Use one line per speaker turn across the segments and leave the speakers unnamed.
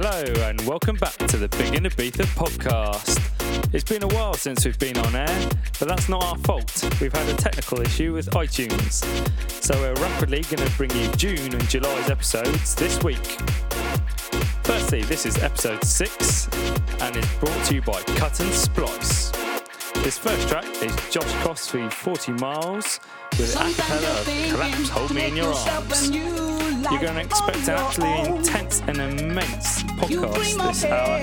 Hello, and welcome back to the Big in Ibiza podcast. It's been a while since we've been on air, but that's not our fault. We've had a technical issue with iTunes. So we're rapidly going to bring you June and July's episodes this week. Firstly, this is episode 6 and it's brought to you by Cut and Splice. This first track is Josh Cosby 40 Miles with a cappella of Collapse Hold Me in Your Arms. You're going to expect an actually intense and immense podcast this hour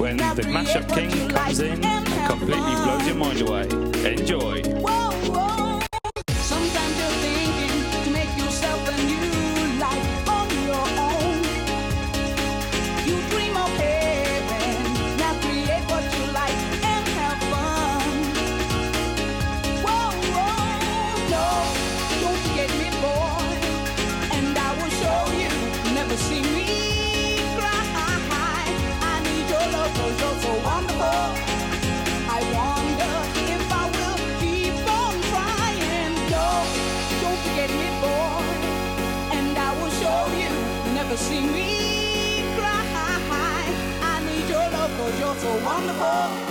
when the mashup king comes in and completely blows your mind away. Enjoy.
so wonderful.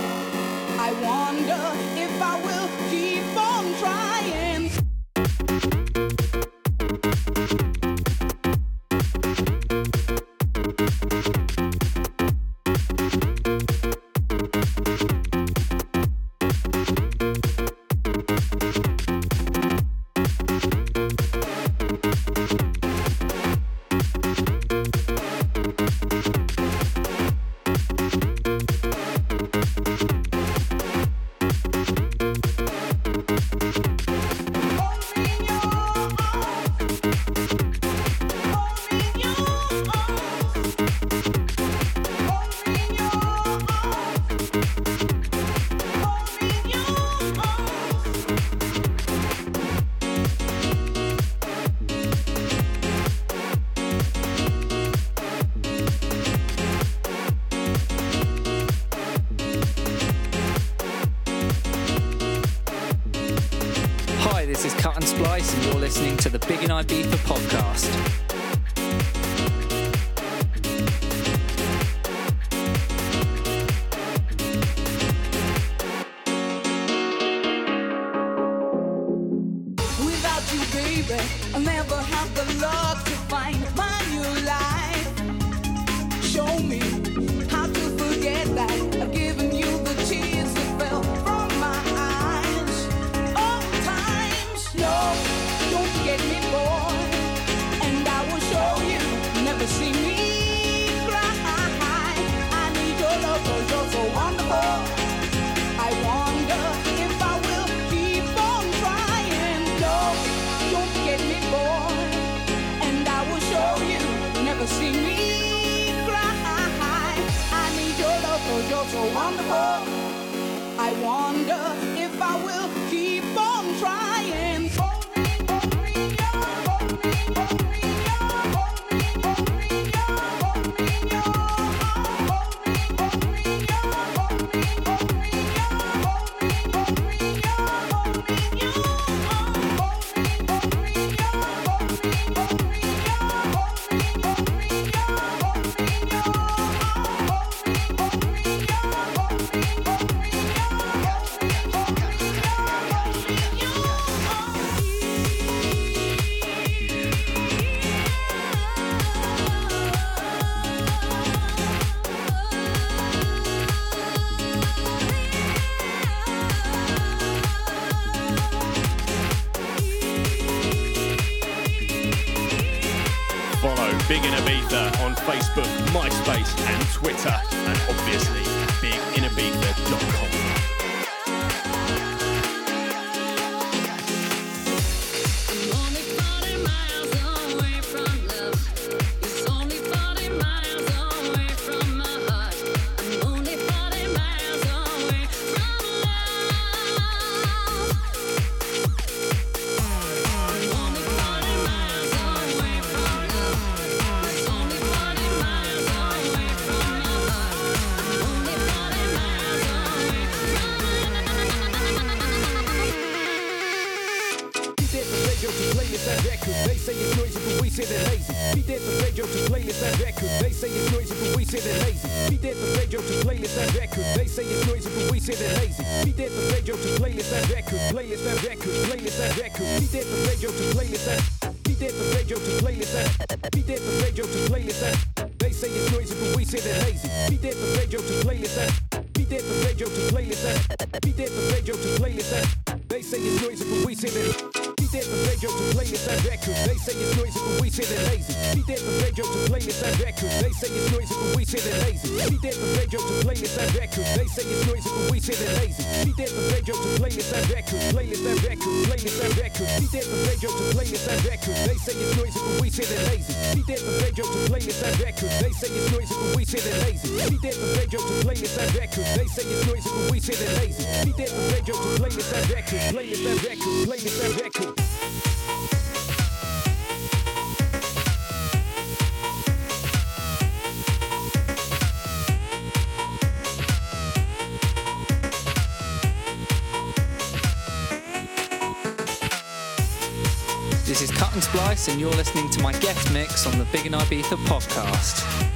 Be there for radio to playlist and. They say it's noisy, but we say they're lazy. Be there for radio to playlist and. Be there for radio to playlist and. Be there for radio to playlist and. They say it's noisy, but we say they're. Be there for radio to playlist and records. They say it's noisy, but we say they're lazy. Be there for radio to playlist and records. They say it's noisy, but we say they're lazy. Be there for radio to playlist and records. They say it's noisy, but we say they're lazy. Be there for radio to playlist and records. Playlist and records. Playlist and records. Be there for radio to playlist and records. They say it's noisy, but we say they're lazy. Be there for radio to playlist and records. They say it's noisy, but we say they're lazy. Be there for radio to playlist and records. They say it's noisy, but we say they're lazy. Be there for radio to playlist and records. Playlist and records. Playlist and records.
This And Splice, and you're listening to my guest mix on the Big in Ibiza podcast.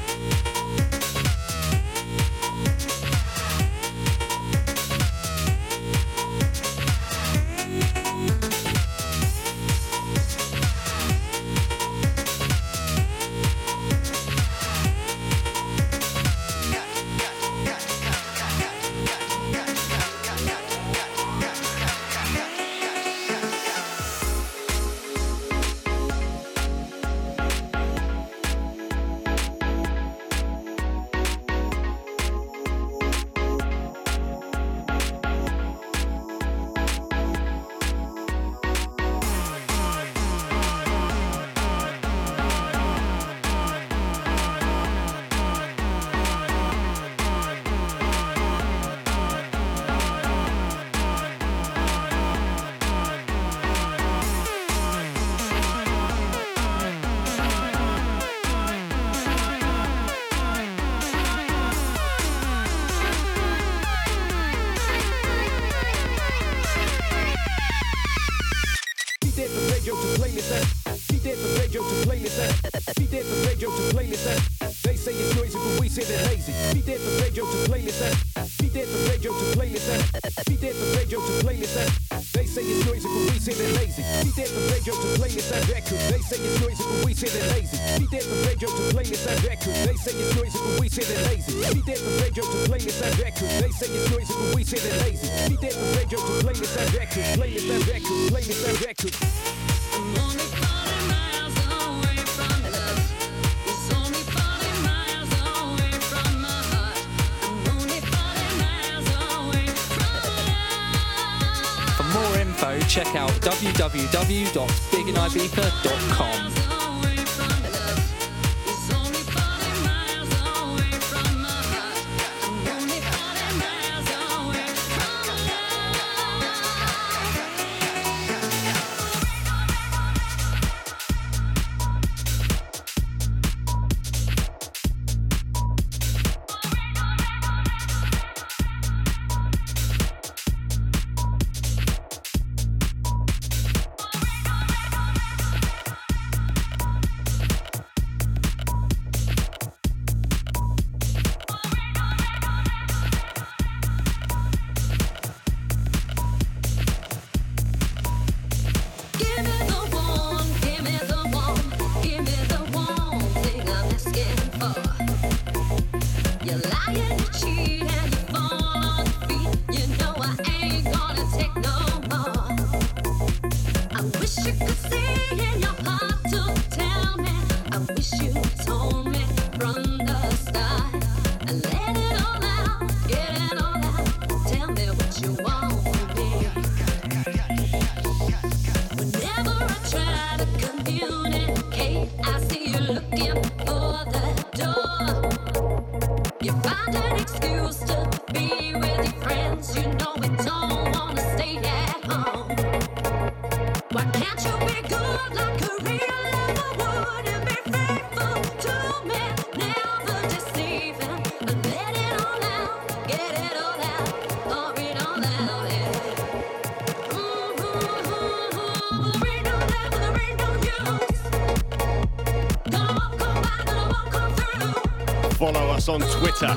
on
Twitter,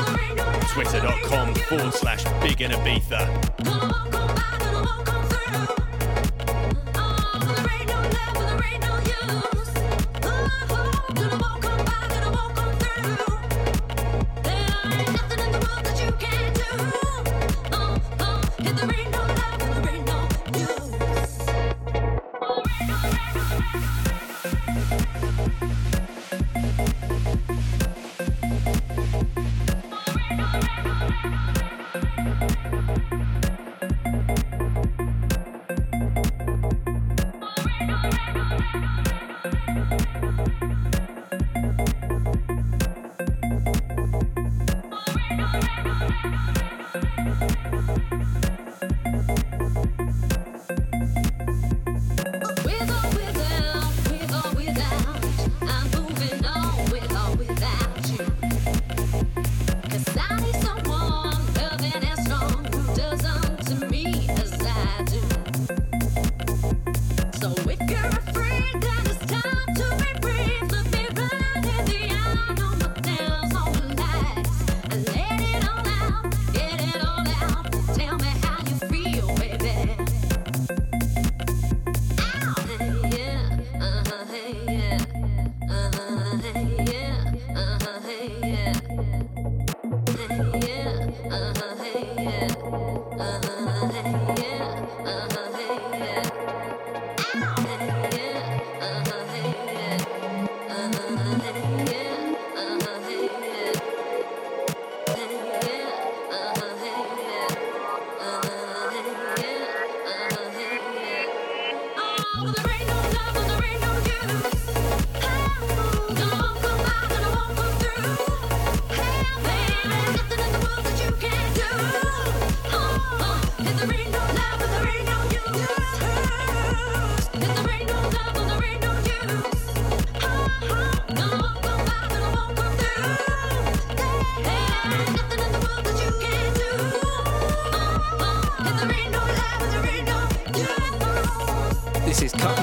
twitter.com forward slash big in Ibiza.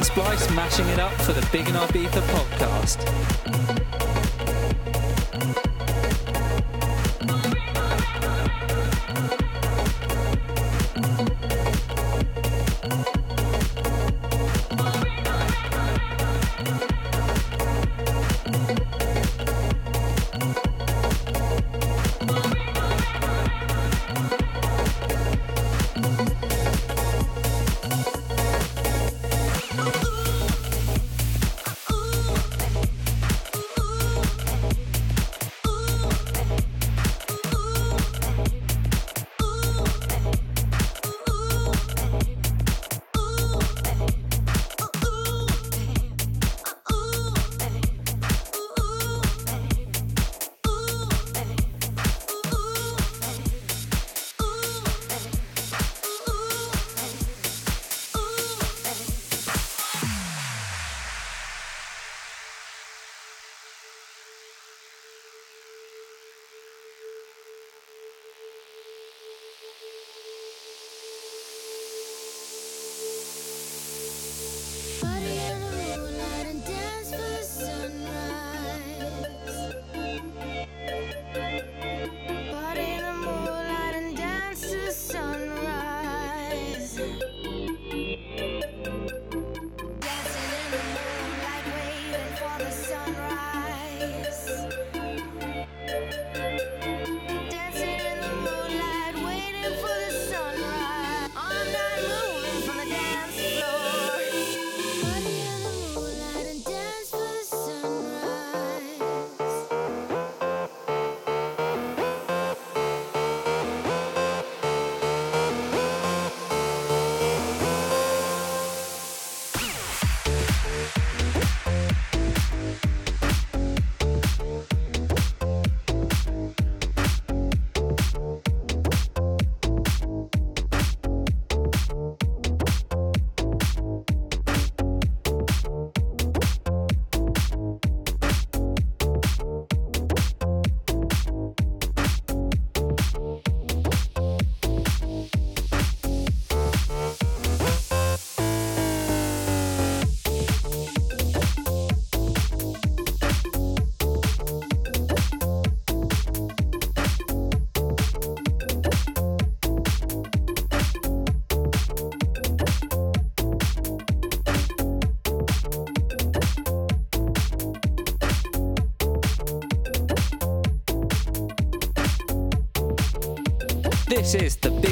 Splice mashing it up for the Big in Ibiza podcast.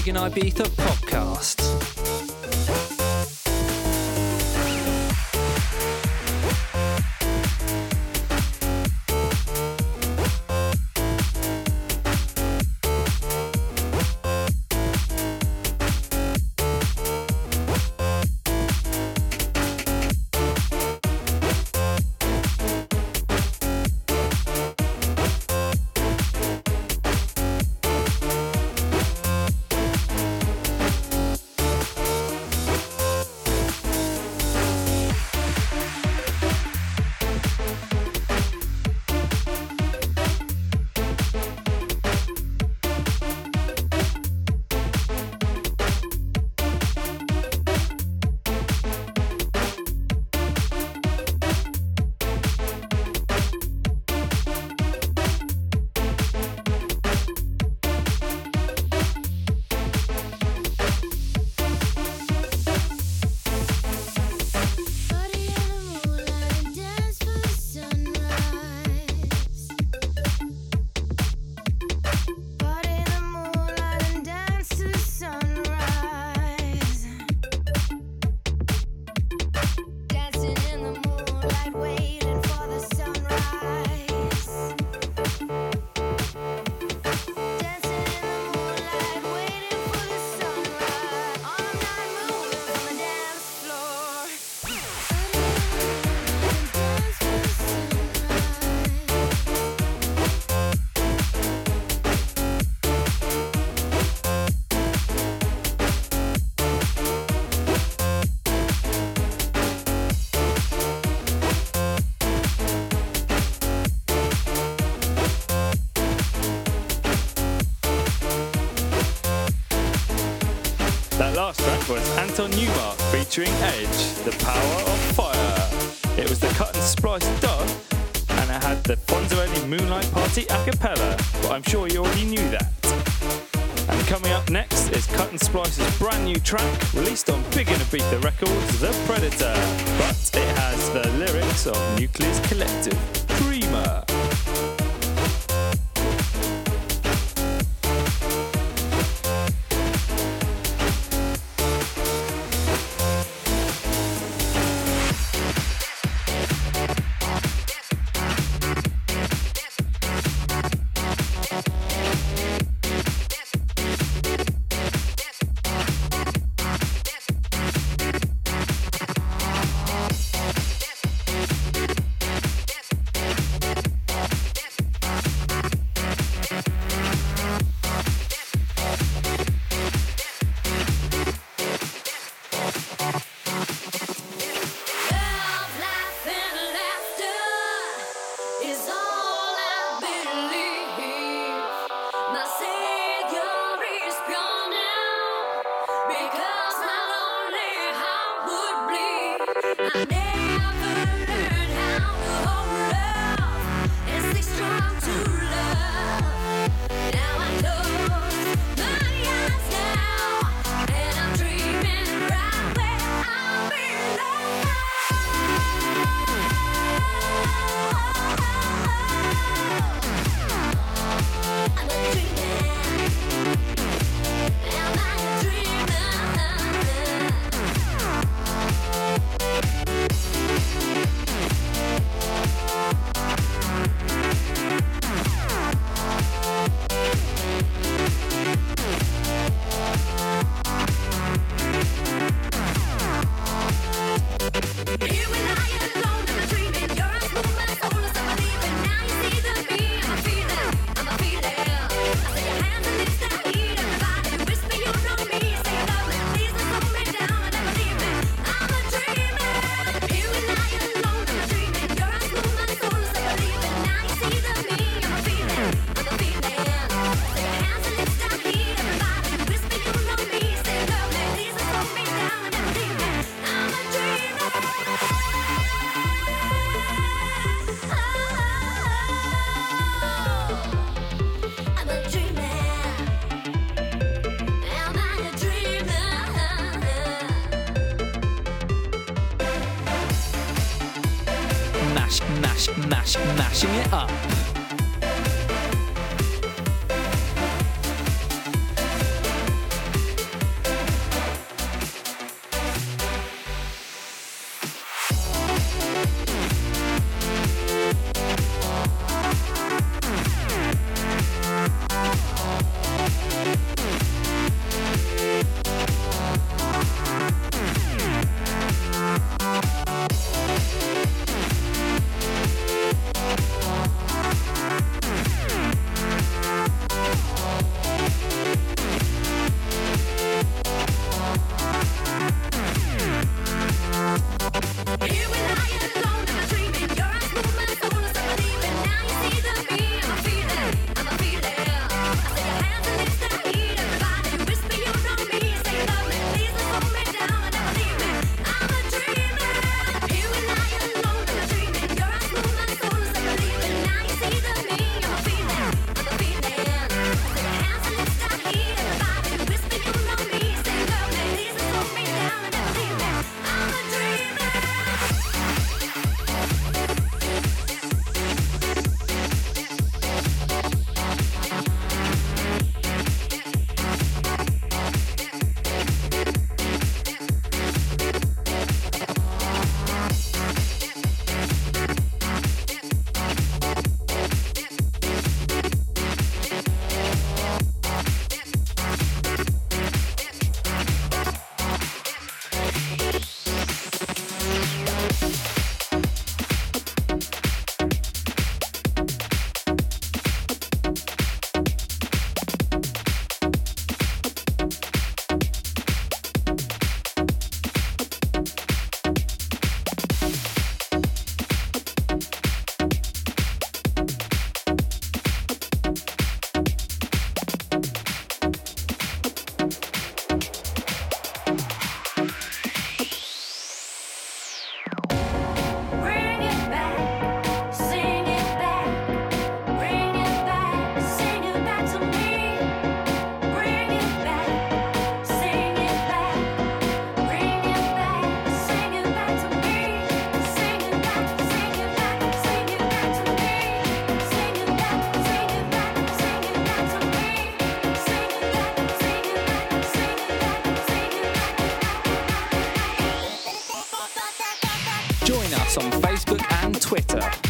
Big in Ibiza podcast.
released on
Newmark featuring Edge, The Power of Fire. It was the cut and splice dub and it had the Fonzerelli Moonlight Party a cappella, but I'm sure you already knew that. And coming up next is Cut and Splice's brand new track, released on Big and The Records, The Predator, but it has the lyrics of Nucleus Collective, Dreamer. Us on Facebook and Twitter.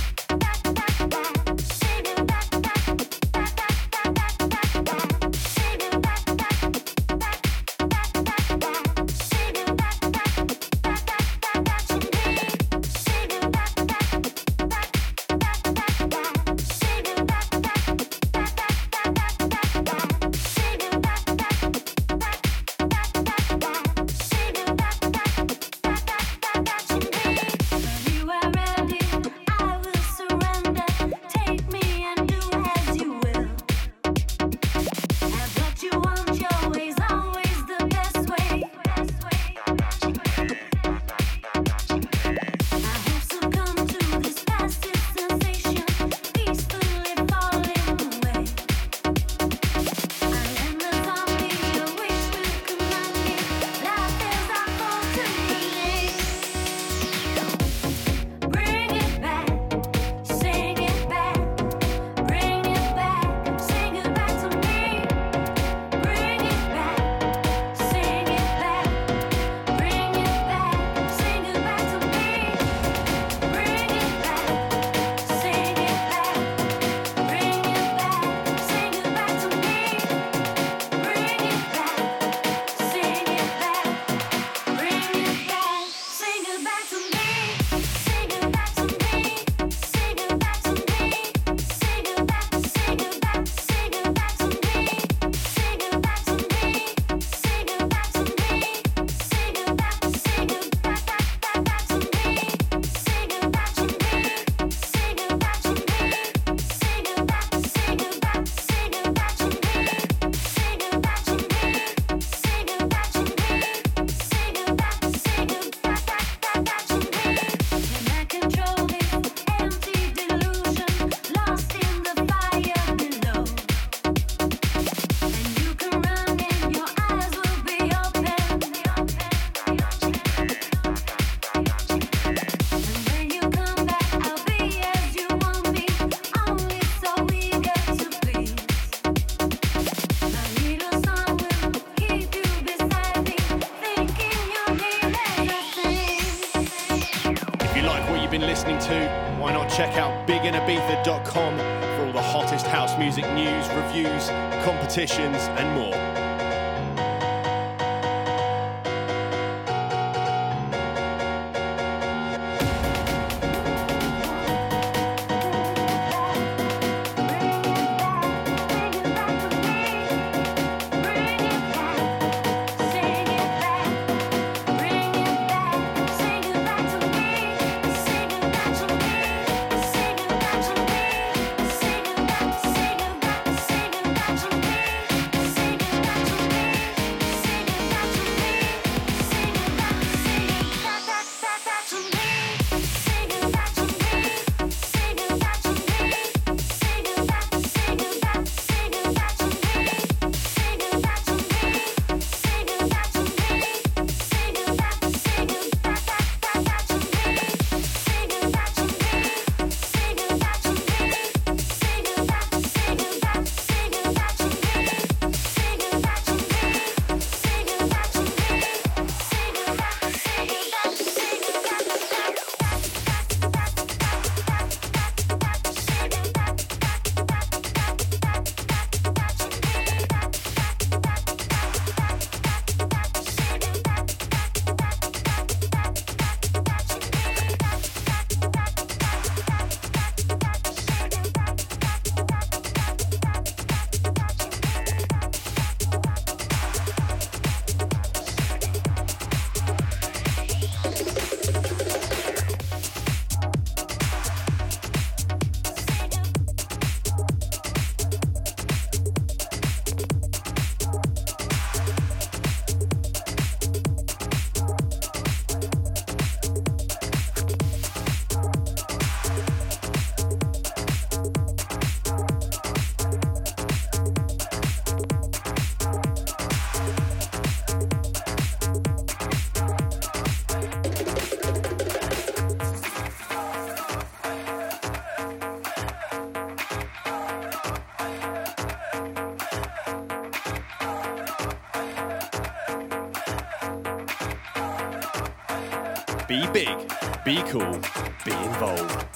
Competitions, and more. Be cool, be involved.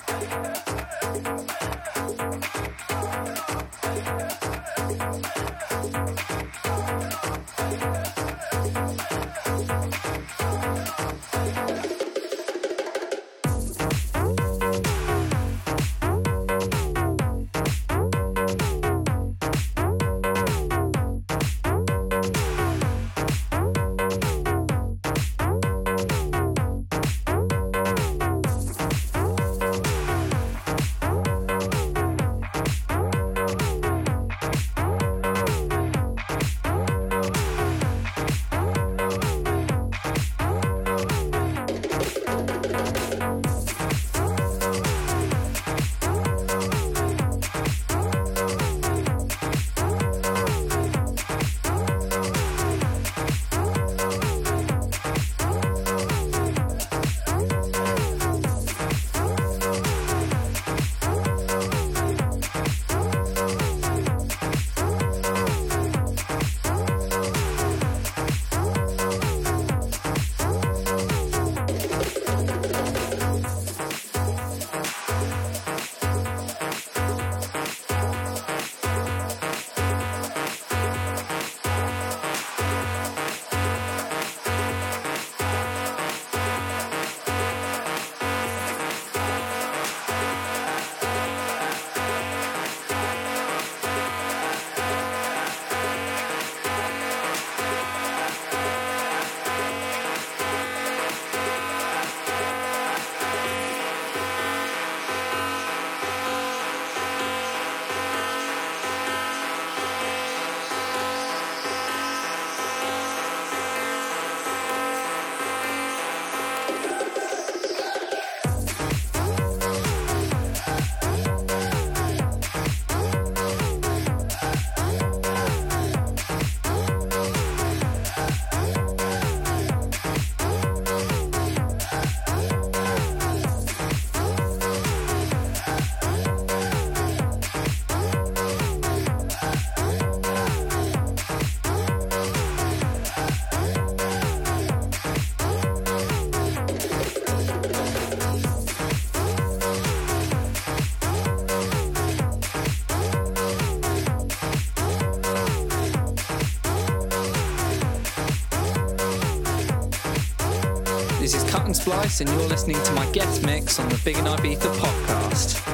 and you're listening to my guest mix on the Big in Ibiza podcast.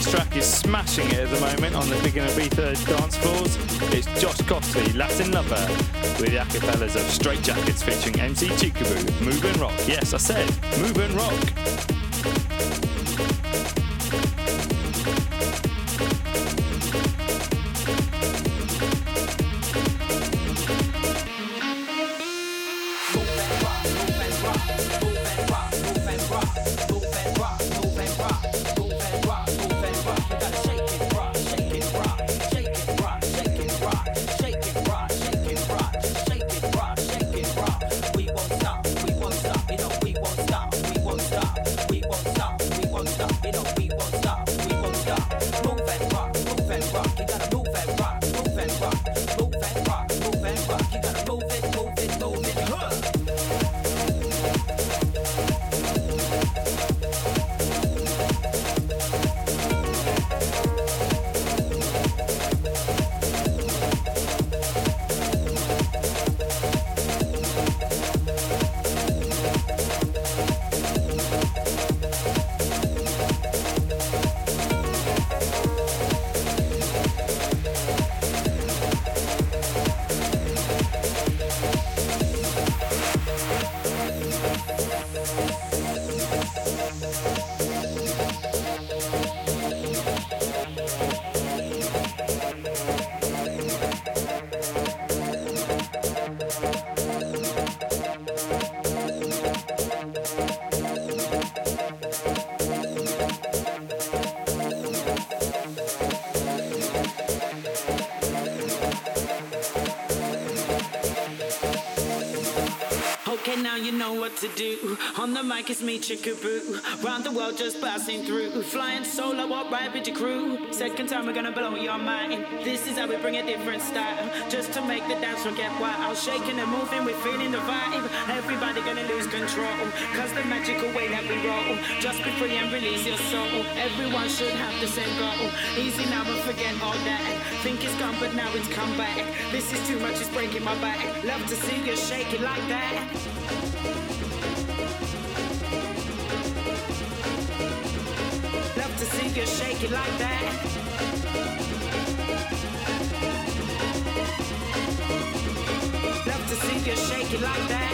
This
track is smashing it at the moment on the and Ibiza dance floors. It's Josh Costley, Latin Lover, with the acapellas of Straight Jackets featuring MC Chikaboo, Move and Rock. Yes, I said, Move and Rock.
The mic is me, Chickaboo. Round the world just passing through. Flying solo or ride with your crew. Second time we're gonna blow your mind. This is how we bring a different style. Just to make the dance floor get wild. Shaking and moving, we're feeling the vibe. Everybody gonna lose control. Cause the magical way that we roll. Just be free and release your soul. Everyone should have the same goal. Easy now and forget all that. Think it's gone, but now it's come back. This is too much, it's breaking my back. Love to see you shake it like that. You shake it like that. Love to see you shake it like that.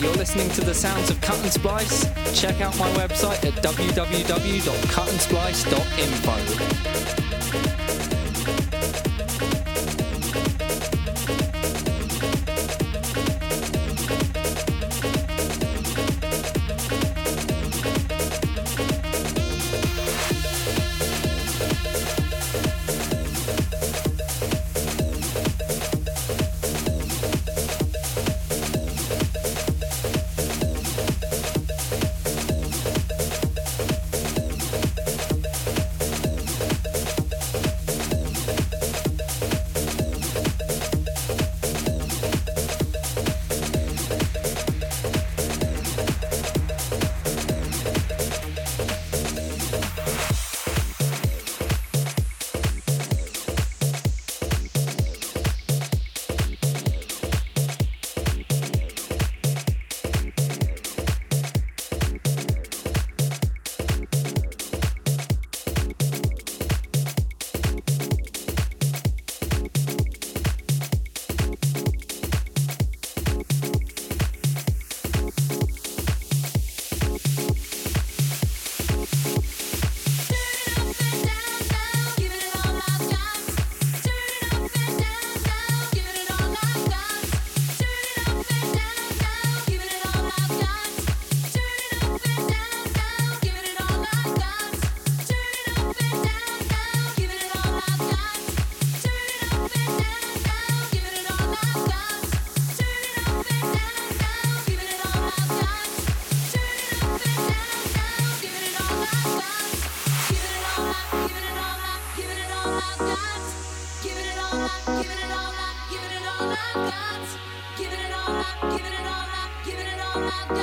You're listening to the sounds of Cut and Splice. Check out my website at
www.cutandsplice.info.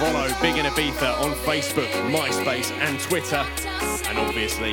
Follow Big in Ibiza on Facebook, MySpace, and Twitter. And obviously,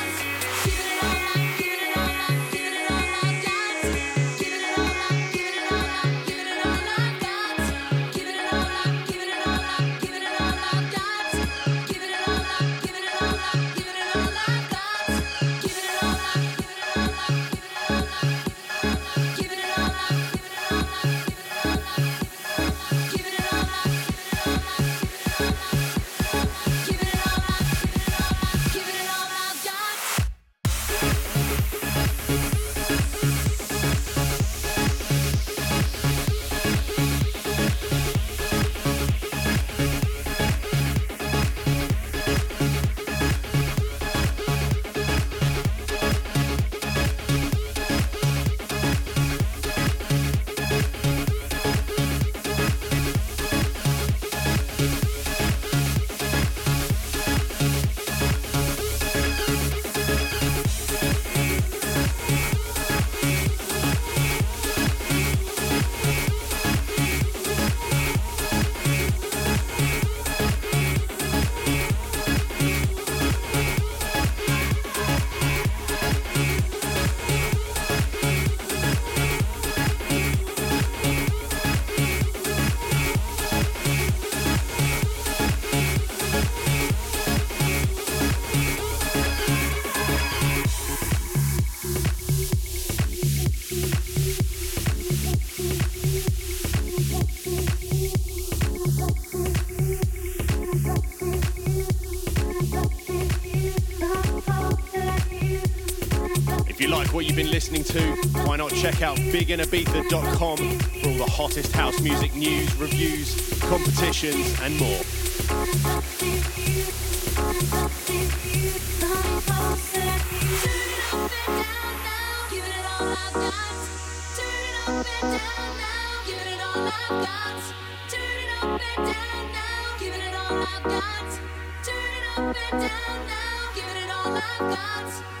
what you've been listening to, why not check out biginibiza.com for all the hottest house music news, reviews, competitions, and more. Turn it up and down now, giving it all I've got.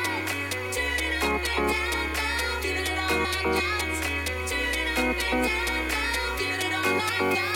Give it all
like
that.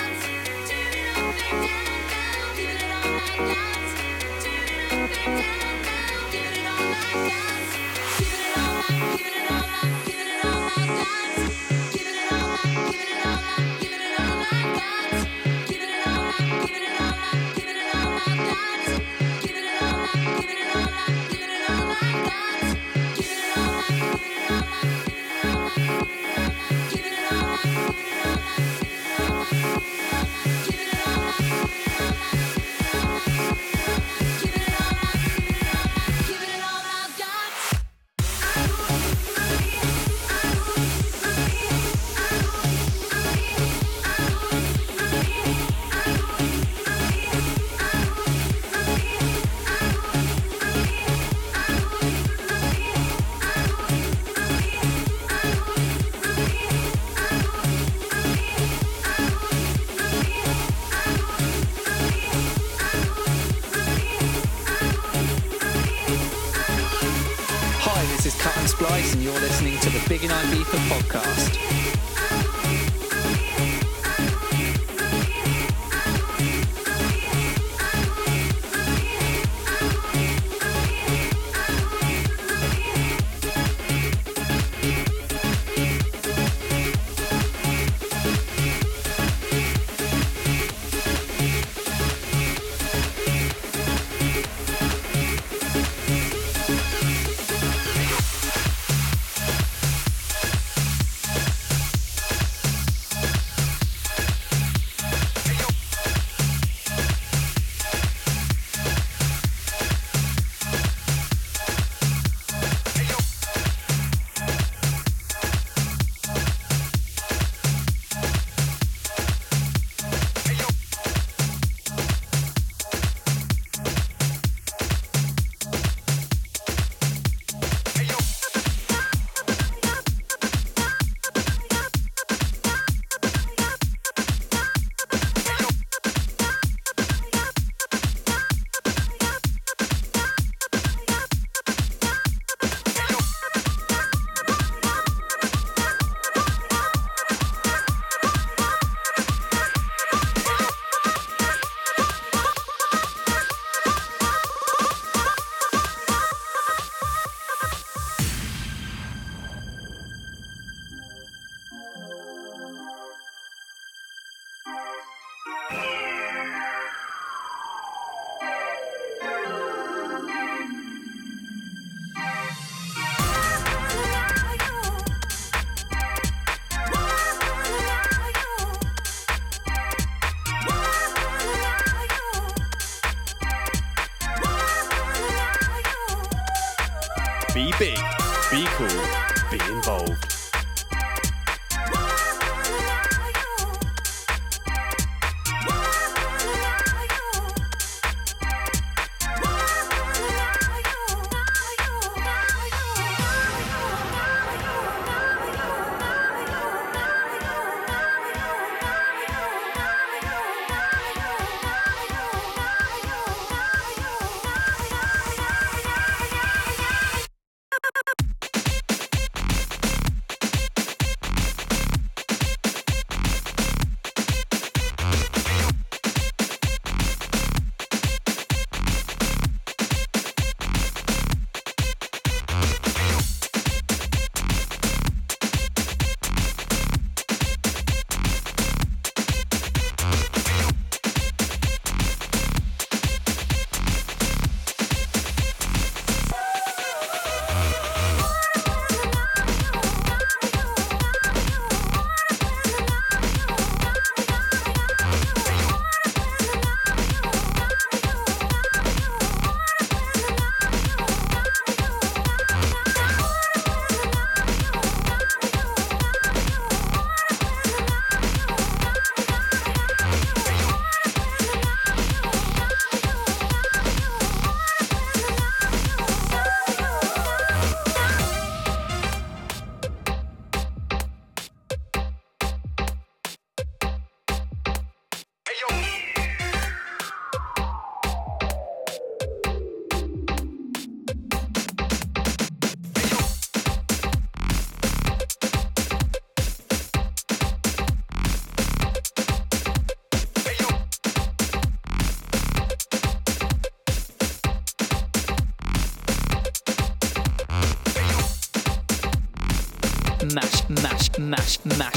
Is Cut and Splice, and you're listening to the Big in Ibiza podcast.
Big, be cool, be involved.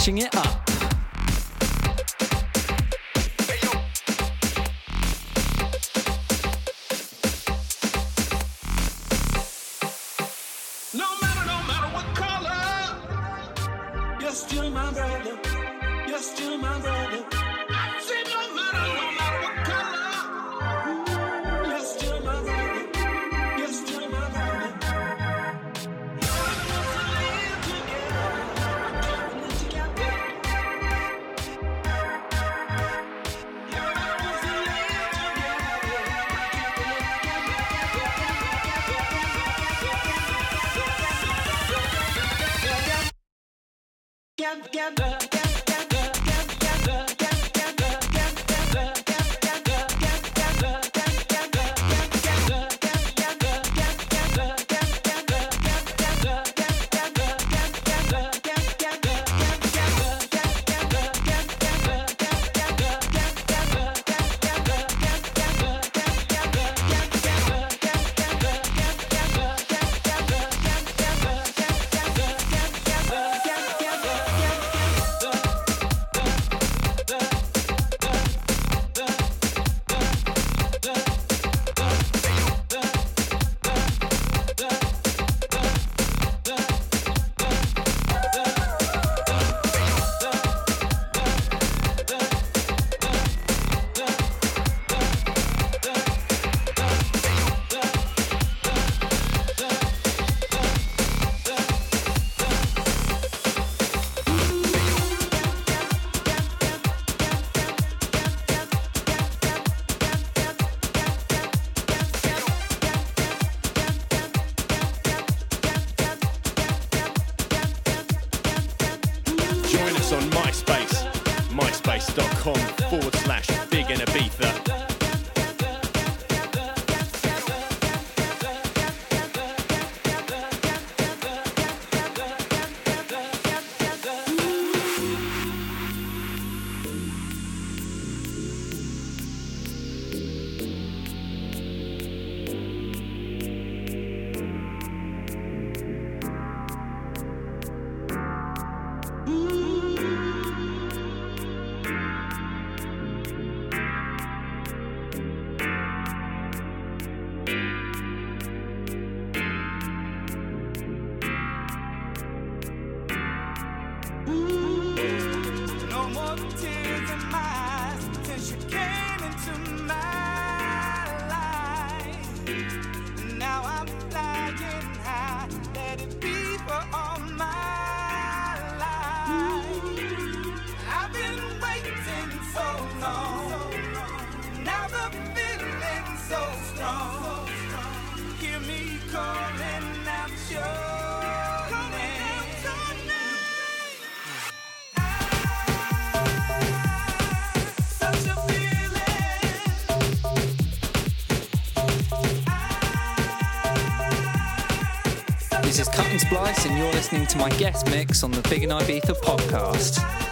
Mashing it up. Splice, and you're listening to my guest mix on the Big in Ibiza podcast.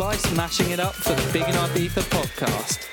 Smashing it up for the Big in Ibiza podcast.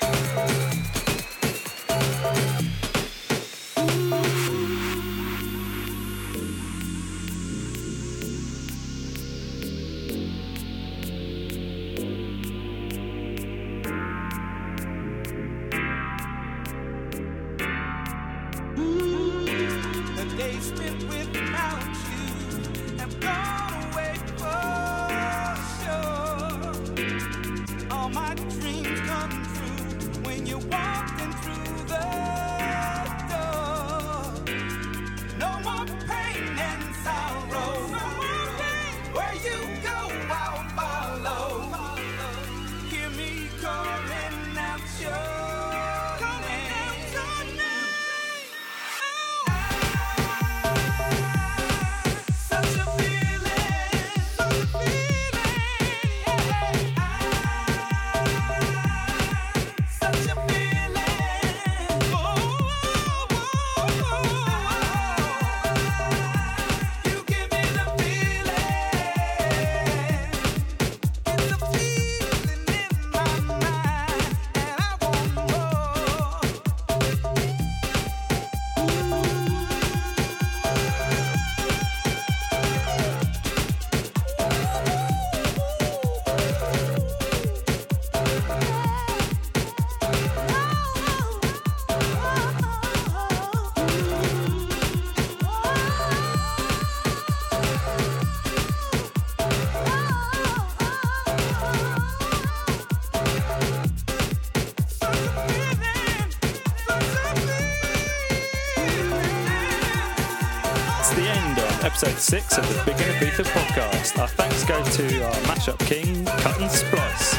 6 of the Big in Ibiza podcast. Our thanks go to our mashup king, Cut and Splice.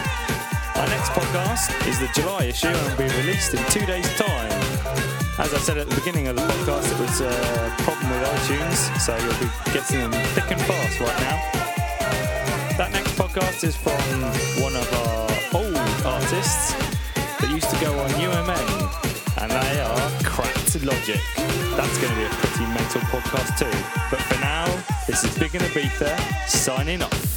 Our next podcast is the July issue and will be released in two days' time. As I said at the beginning of the podcast, it was a problem with iTunes, so you'll be getting them thick and fast right now. That next podcast is from one of our old artists that used to go on UMN, and they are Cracked Logic. That's going to be a pretty mental podcast too. But for now, this is Big in Ibiza signing off.